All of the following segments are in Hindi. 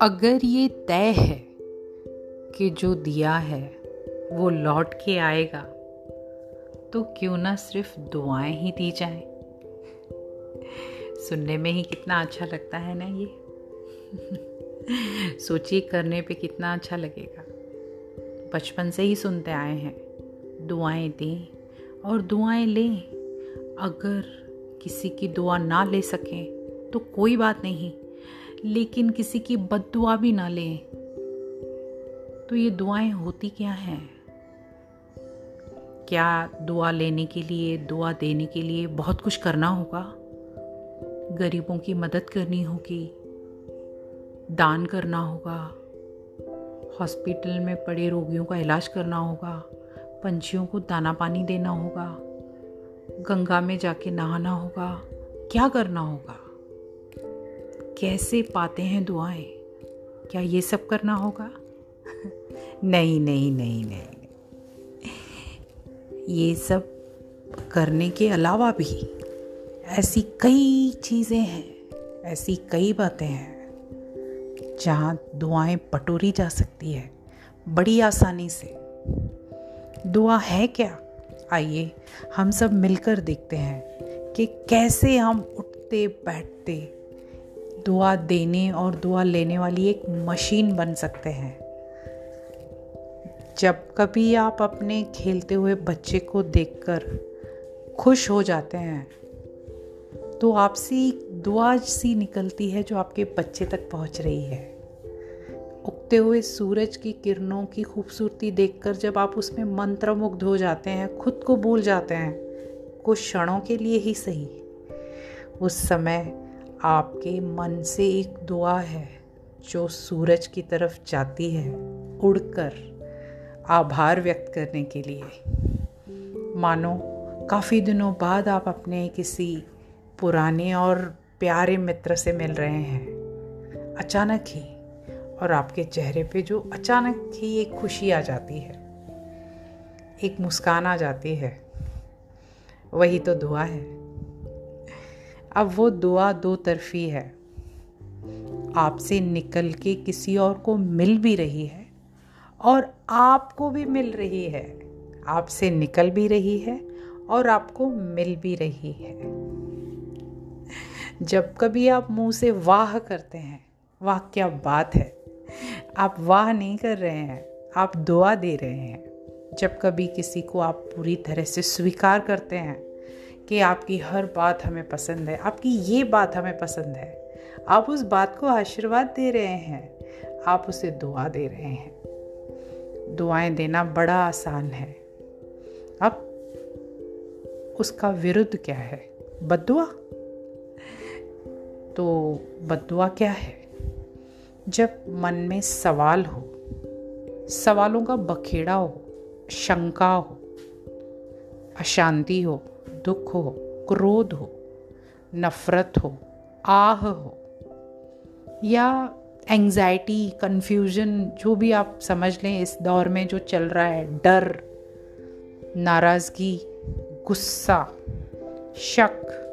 अगर ये तय है कि जो दिया है वो लौट के आएगा तो क्यों ना सिर्फ़ दुआएँ ही दी जाएँ? सुनने में ही कितना अच्छा लगता है ना ये? सोचिए करने पे कितना अच्छा लगेगा। बचपन से ही सुनते आए हैं, दुआएँ दें और दुआएँ लें। अगर किसी की दुआ ना ले सकें तो कोई बात नहीं। लेकिन किसी की बद दुआ भी ना लें तो ये दुआएँ होती क्या हैं? क्या दुआ लेने के लिए, दुआ देने के लिए बहुत कुछ करना होगा? गरीबों की मदद करनी होगी, दान करना होगा, हॉस्पिटल में पड़े रोगियों का इलाज करना होगा, पंछियों को दाना पानी देना होगा गंगा में जाके नहाना होगा। क्या करना होगा? कैसे पाते हैं दुआएँ? क्या ये सब करना होगा? नहीं नहीं नहीं नहीं। ये सब करने के अलावा भी ऐसी कई चीज़ें हैं, ऐसी कई बातें हैं, जहाँ दुआएँ पटोरी जा सकती है बड़ी आसानी से। दुआ है क्या? आइए, हम सब मिलकर देखते हैं कि कैसे हम उठते, बैठते, दुआ देने और दुआ लेने वाली एक मशीन बन सकते हैं। जब कभी आप अपने खेलते हुए बच्चे को देखकर खुश हो जाते हैं तो आपसी दुआ सी निकलती है जो आपके बच्चे तक पहुँच रही है। उगते हुए सूरज की किरणों की खूबसूरती देखकर जब आप उसमें मंत्रमुग्ध हो जाते हैं, खुद को भूल जाते हैं, कुछ क्षणों के लिए ही सही। उस समय आपके मन से एक दुआ है जो सूरज की तरफ़ जाती है उड़कर आभार व्यक्त करने के लिए। मानो, काफ़ी दिनों बाद आप अपने किसी पुराने और प्यारे मित्र से मिल रहे हैं। अचानक ही और आपके चेहरे पे जो अचानक ही एक खुशी आ जाती है, एक मुस्कान आ जाती है। वही तो दुआ है। अब वो दुआ दो तरफी है। आपसे निकल के किसी और को मिल भी रही है और आपको भी मिल रही है। आपसे निकल भी रही है और आपको मिल भी रही है। जब कभी आप मुँह से वाह करते हैं, वाह क्या बात है। आप वाह नहीं कर रहे हैं, आप दुआ दे रहे हैं। जब कभी किसी को आप पूरी तरह से स्वीकार करते हैं कि आपकी हर बात हमें पसंद है, आपकी ये बात हमें पसंद है, आप उस बात को आशीर्वाद दे रहे हैं, आप उसे दुआ दे रहे हैं। दुआएँ देना बड़ा आसान है। अब उसका विरुद्ध क्या है? बदुआ? तो बदुआ क्या है? जब मन में सवाल हो, सवालों का बखेड़ा हो, शंका हो, अशांति हो, दुख हो, क्रोध हो, नफरत हो, आह हो, या एंजाइटी कन्फ्यूज़न जो भी आप समझ लें इस दौर में जो चल रहा है, डर, नाराज़गी, गुस्सा, शक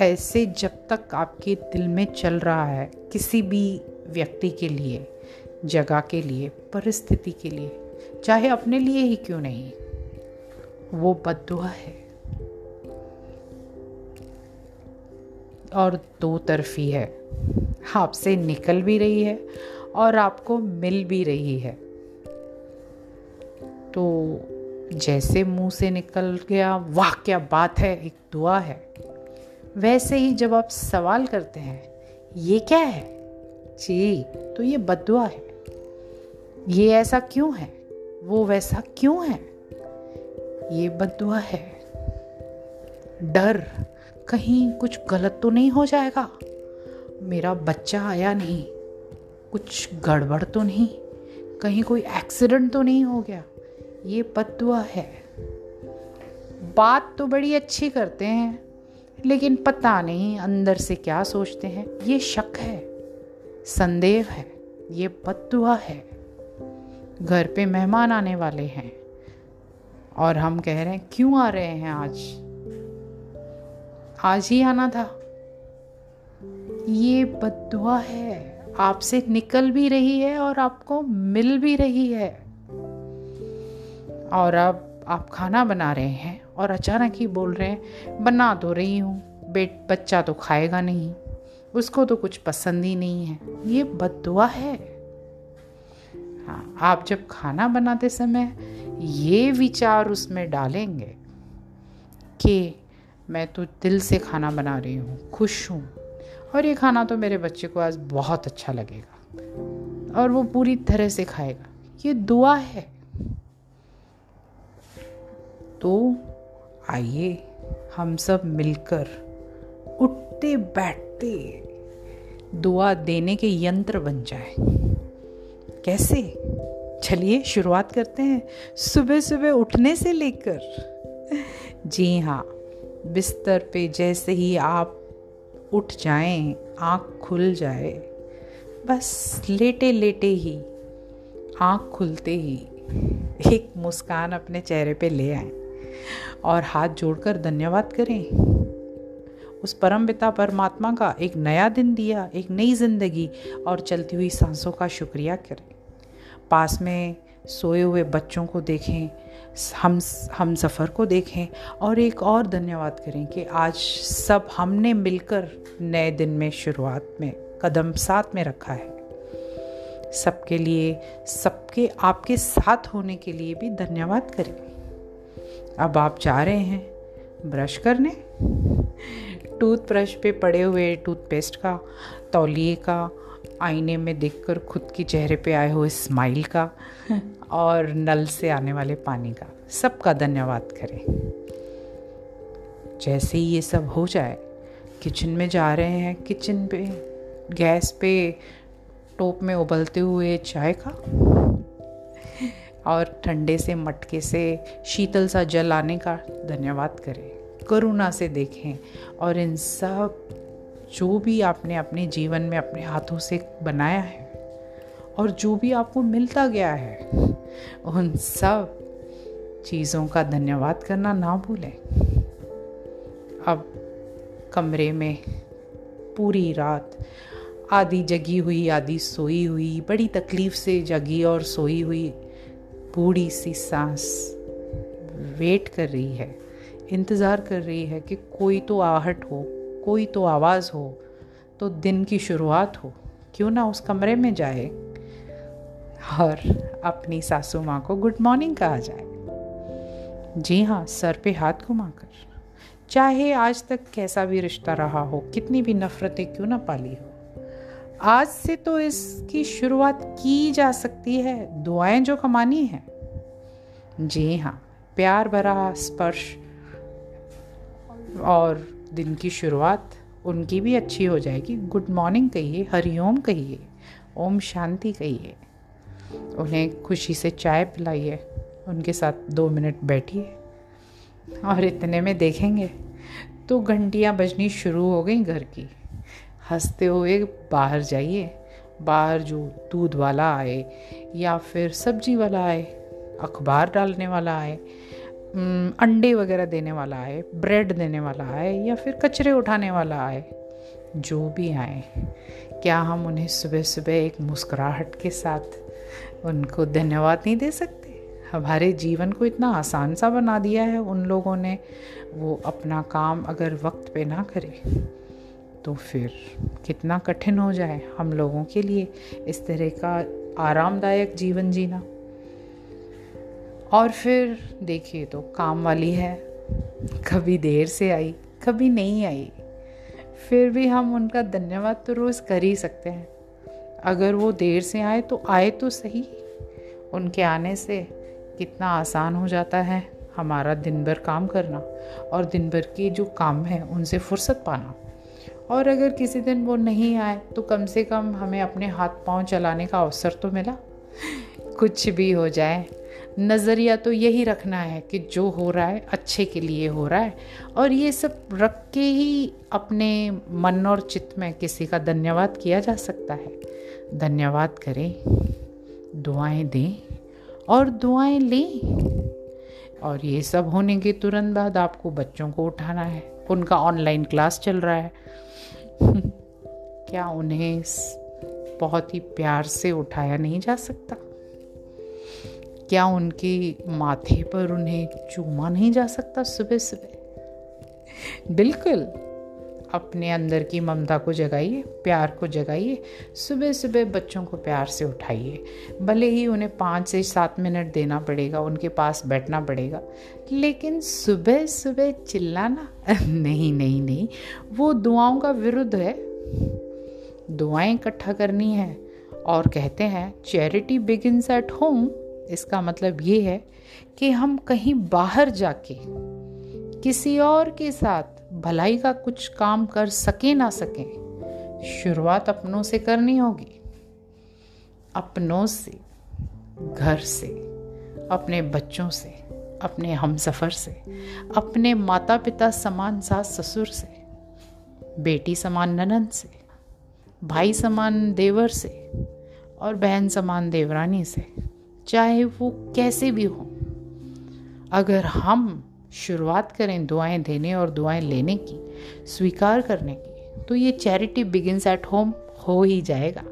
ऐसे जब तक आपके दिल में चल रहा है किसी भी व्यक्ति के लिए, जगह के लिए, परिस्थिति के लिए, चाहे अपने लिए ही क्यों नहीं, वो बदुआ है। और दो तरफी है। आपसे निकल भी रही है और आपको मिल भी रही है। तो जैसे मुँह से निकल गया, वाह, क्या बात है, एक दुआ है। वैसे ही जब आप सवाल करते हैं, ये क्या है? जी तो ये बदुआ है। ये ऐसा क्यों है? वो वैसा क्यों है? ये बदुआ है। डर? कहीं कुछ गलत तो नहीं हो जाएगा? मेरा बच्चा आया नहीं। कुछ गड़बड़ तो नहीं। कहीं कोई एक्सीडेंट तो नहीं हो गया। ये बदुआ है। बात तो बड़ी अच्छी करते हैं। लेकिन पता नहीं अंदर से क्या सोचते हैं। ये शक है, संदेह है, ये बदुआ है। घर पे मेहमान आने वाले हैं और हम कह रहे हैं, क्यों आ रहे हैं आज? आज ही आना था। ये बदुआ है, आपसे निकल भी रही है और आपको मिल भी रही है। और अब आप खाना बना रहे हैं। और अचानक ही बोल रहे हैं, बना तो रही हूँ, बेट, बच्चा तो खाएगा नहीं, उसको तो कुछ पसंद ही नहीं है, ये बदुआ है। हाँ आप जब खाना बनाते समय ये विचार उसमें डालेंगे कि मैं तो दिल से खाना बना रही हूँ, खुश हूँ, और ये खाना तो मेरे बच्चे को आज बहुत अच्छा लगेगा, और वो पूरी तरह से खाएगा, ये दुआ है। तो आइए हम सब मिलकर उठते बैठते दुआ देने के यंत्र बन जाए। कैसे? चलिए शुरुआत करते हैं। सुबह सुबह उठने से लेकर। जी हाँ बिस्तर पे जैसे ही आप उठ जाएँ, आँख खुल जाए। बस लेटे लेटे ही आँख खुलते ही एक मुस्कान अपने चेहरे पे ले आए। और हाथ जोड़कर धन्यवाद करें। उस परम पिता परमात्मा का एक नया दिन दिया, एक नई ज़िंदगी और चलती हुई सांसों का शुक्रिया करें। पास में सोए हुए बच्चों को देखें, हम हम सफ़र को देखें और एक और धन्यवाद करें कि आज सब हमने मिलकर नए दिन में शुरुआत में, कदम साथ में रखा है। सबके लिए, सबके, आपके साथ होने के लिए भी धन्यवाद करें। अब आप जा रहे हैं ब्रश करने? टूथब्रश पे पड़े हुए टूथपेस्ट का तौलिए का आईने में देखकर खुद के चेहरे पे आए हुए स्माइल का और नल से आने वाले पानी का। सबका धन्यवाद करें। जैसे ही ये सब हो जाए किचन में जा रहे हैं किचन पे गैस पे टोप में उबलते हुए चाय का और ठंडे से, मटके से, शीतल सा जल आने का धन्यवाद करें, करुणा से देखें और इन सब जो भी आपने अपने जीवन में अपने हाथों से बनाया है और जो भी आपको मिलता गया है, उन सब चीज़ों का धन्यवाद करना ना भूलें। अब कमरे में पूरी रात आधी जगी हुई, आधी सोई हुई, बड़ी तकलीफ़ से जगी और सोई हुई बूढ़ी सी सांस वेट कर रही है, इंतज़ार कर रही है कि कोई तो आहट हो, कोई तो आवाज़ हो तो दिन की शुरुआत हो। क्यों ना उस कमरे में जाए और अपनी सासू माँ को गुड मॉर्निंग कहा जाए। जी हाँ सर पे हाथ घुमाकर। चाहे आज तक कैसा भी रिश्ता रहा हो, कितनी भी नफरतें क्यों ना पाली हो। आज से तो इसकी शुरुआत की जा सकती है। दुआएँ जो कमानी है। जी हाँ प्यार भरा स्पर्श और दिन की शुरुआत उनकी भी अच्छी हो जाएगी। गुड मॉर्निंग कहिए, हरिओम कहिए, ओम शांति कहिए। उन्हें खुशी से चाय पिलाइए, उनके साथ दो मिनट बैठिए और इतने में देखेंगे तो घंटियाँ बजनी शुरू हो गई घर की। हँसते हुए बाहर जाइए। बाहर जो दूध वाला आए या फिर सब्ज़ी वाला आए, अखबार डालने वाला आए अंडे वगैरह देने वाला आए, ब्रेड देने वाला आए या फिर कचरे उठाने वाला आए, जो भी आए, क्या हम उन्हें सुबह सुबह एक मुस्कुराहट के साथ उनको धन्यवाद नहीं दे सकते? हमारे जीवन को इतना आसान सा बना दिया है उन लोगों ने, वो अपना काम अगर वक्त पे ना करे। तो फिर कितना कठिन हो जाए हम लोगों के लिए इस तरह का आरामदायक जीवन जीना। और फिर देखिए तो काम वाली है, कभी देर से आई, कभी नहीं आई, फिर भी हम उनका धन्यवाद तो रोज़ कर ही सकते हैं। अगर वो देर से आए तो आए तो सही, उनके आने से कितना आसान हो जाता है हमारा दिन भर काम करना और दिन भर के जो काम है उनसे फुर्सत पाना। और अगर किसी दिन वो नहीं आए तो कम से कम हमें अपने हाथ पाँव चलाने का अवसर तो मिला। कुछ भी हो जाए, नज़रिया तो यही रखना है कि जो हो रहा है, अच्छे के लिए हो रहा है। और ये सब रख के ही अपने मन और चित्त में किसी का धन्यवाद किया जा सकता है। धन्यवाद करें, दुआएँ दें और दुआएँ लें। और ये सब होने के तुरंत बाद आपको बच्चों को उठाना है। उनका ऑनलाइन क्लास चल रहा है। क्या उन्हें बहुत ही प्यार से उठाया नहीं जा सकता? क्या उनके माथे पर उन्हें चूमा नहीं जा सकता सुबह सुबह बिल्कुल। अपने अंदर की ममता को जगाइए, प्यार को जगाइए सुबह सुबह बच्चों को प्यार से उठाइए। भले ही उन्हें पाँच से सात मिनट देना पड़ेगा, उनके पास बैठना पड़ेगा, लेकिन सुबह सुबह चिल्लाना नहीं नहीं नहीं। वो दुआओं का विरुद्ध है। दुआएँ इकट्ठा करनी है और कहते हैं चैरिटी बिगिनस एट होम इसका मतलब ये है कि हम कहीं बाहर जाके किसी और के साथ भलाई का कुछ काम कर सके ना सके, शुरुआत अपनों से करनी होगी। अपनों से, घर से, अपने बच्चों से, अपने हम सफ़र से, अपने माता पिता समान सास ससुर से, बेटी समान ननन से, भाई समान देवर से और बहन समान देवरानी से, चाहे वो कैसे भी हो। अगर हम शुरुआत करें दुआएँ देने और दुआएँ लेने की, स्वीकार करने की तो ये चैरिटी बिगिनस एट होम हो ही जाएगा।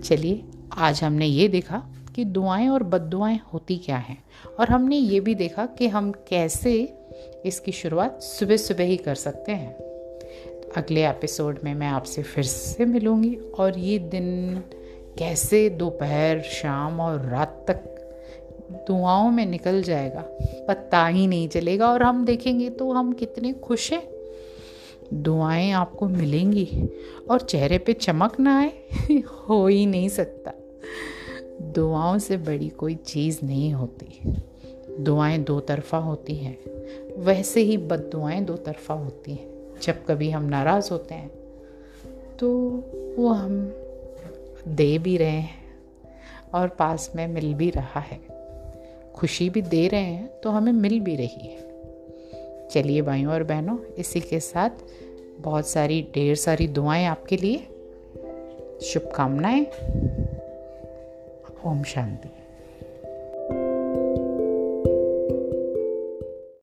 चलिए, आज हमने ये देखा कि दुआएँ और बददुआएँ होती क्या हैं, और हमने ये भी देखा कि हम कैसे इसकी शुरुआत सुबह सुबह ही कर सकते हैं। अगले एपिसोड में मैं आपसे फिर से मिलूँगी, और ये दिन कैसे दोपहर, शाम और रात तक दुआओं में निकल जाएगा पता ही नहीं चलेगा और हम देखेंगे तो हम कितने खुश हैं। दुआएँ आपको मिलेंगी और चेहरे पे चमक ना आए, हो ही नहीं सकता। दुआओं से बड़ी कोई चीज़ नहीं होती। दुआएँ दो तरफा होती हैं, वैसे ही बद दुआएँ दो तरफा होती हैं। जब कभी हम नाराज़ होते हैं तो वो हम दे भी रहे हैं और पास में मिल भी रहा है। खुशी भी दे रहे हैं तो हमें मिल भी रही है। चलिए भाइयों और बहनों, इसी के साथ बहुत सारी, ढेर सारी दुआएँ आपके लिए। शुभकामनाएँ। ओम शांति।